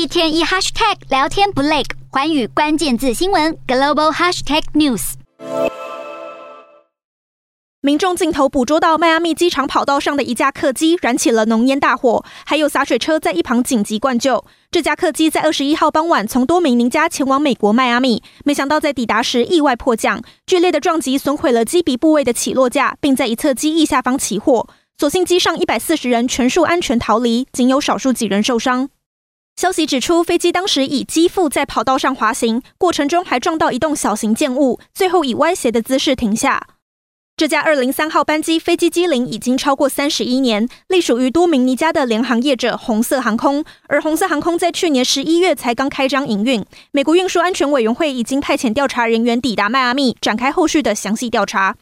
一天一 hashtag 聊天不累，寰宇关键字新闻 global hashtag news。民众镜头捕捉到迈阿密机场跑道上的一架客机燃起了浓烟大火，还有洒水车在一旁紧急灌救。这架客机在二十一号傍晚从多米尼加前往美国迈阿密，没想到在抵达时意外迫降，剧烈的撞击损毁了机鼻部位的起落架，并在一侧机翼下方起火。所幸机上一百四十人全数安全逃离，仅有少数几人受伤。消息指出，飞机当时以机腹在跑道上滑行，过程中还撞到一栋小型建物，最后以歪斜的姿势停下。这架二零三号班机飞机机龄已经超过三十一年，隶属于多米尼加的联航业者红色航空，而红色航空在去年十一月才刚开张营运。美国运输安全委员会已经派遣调查人员抵达迈阿密，展开后续的详细调查。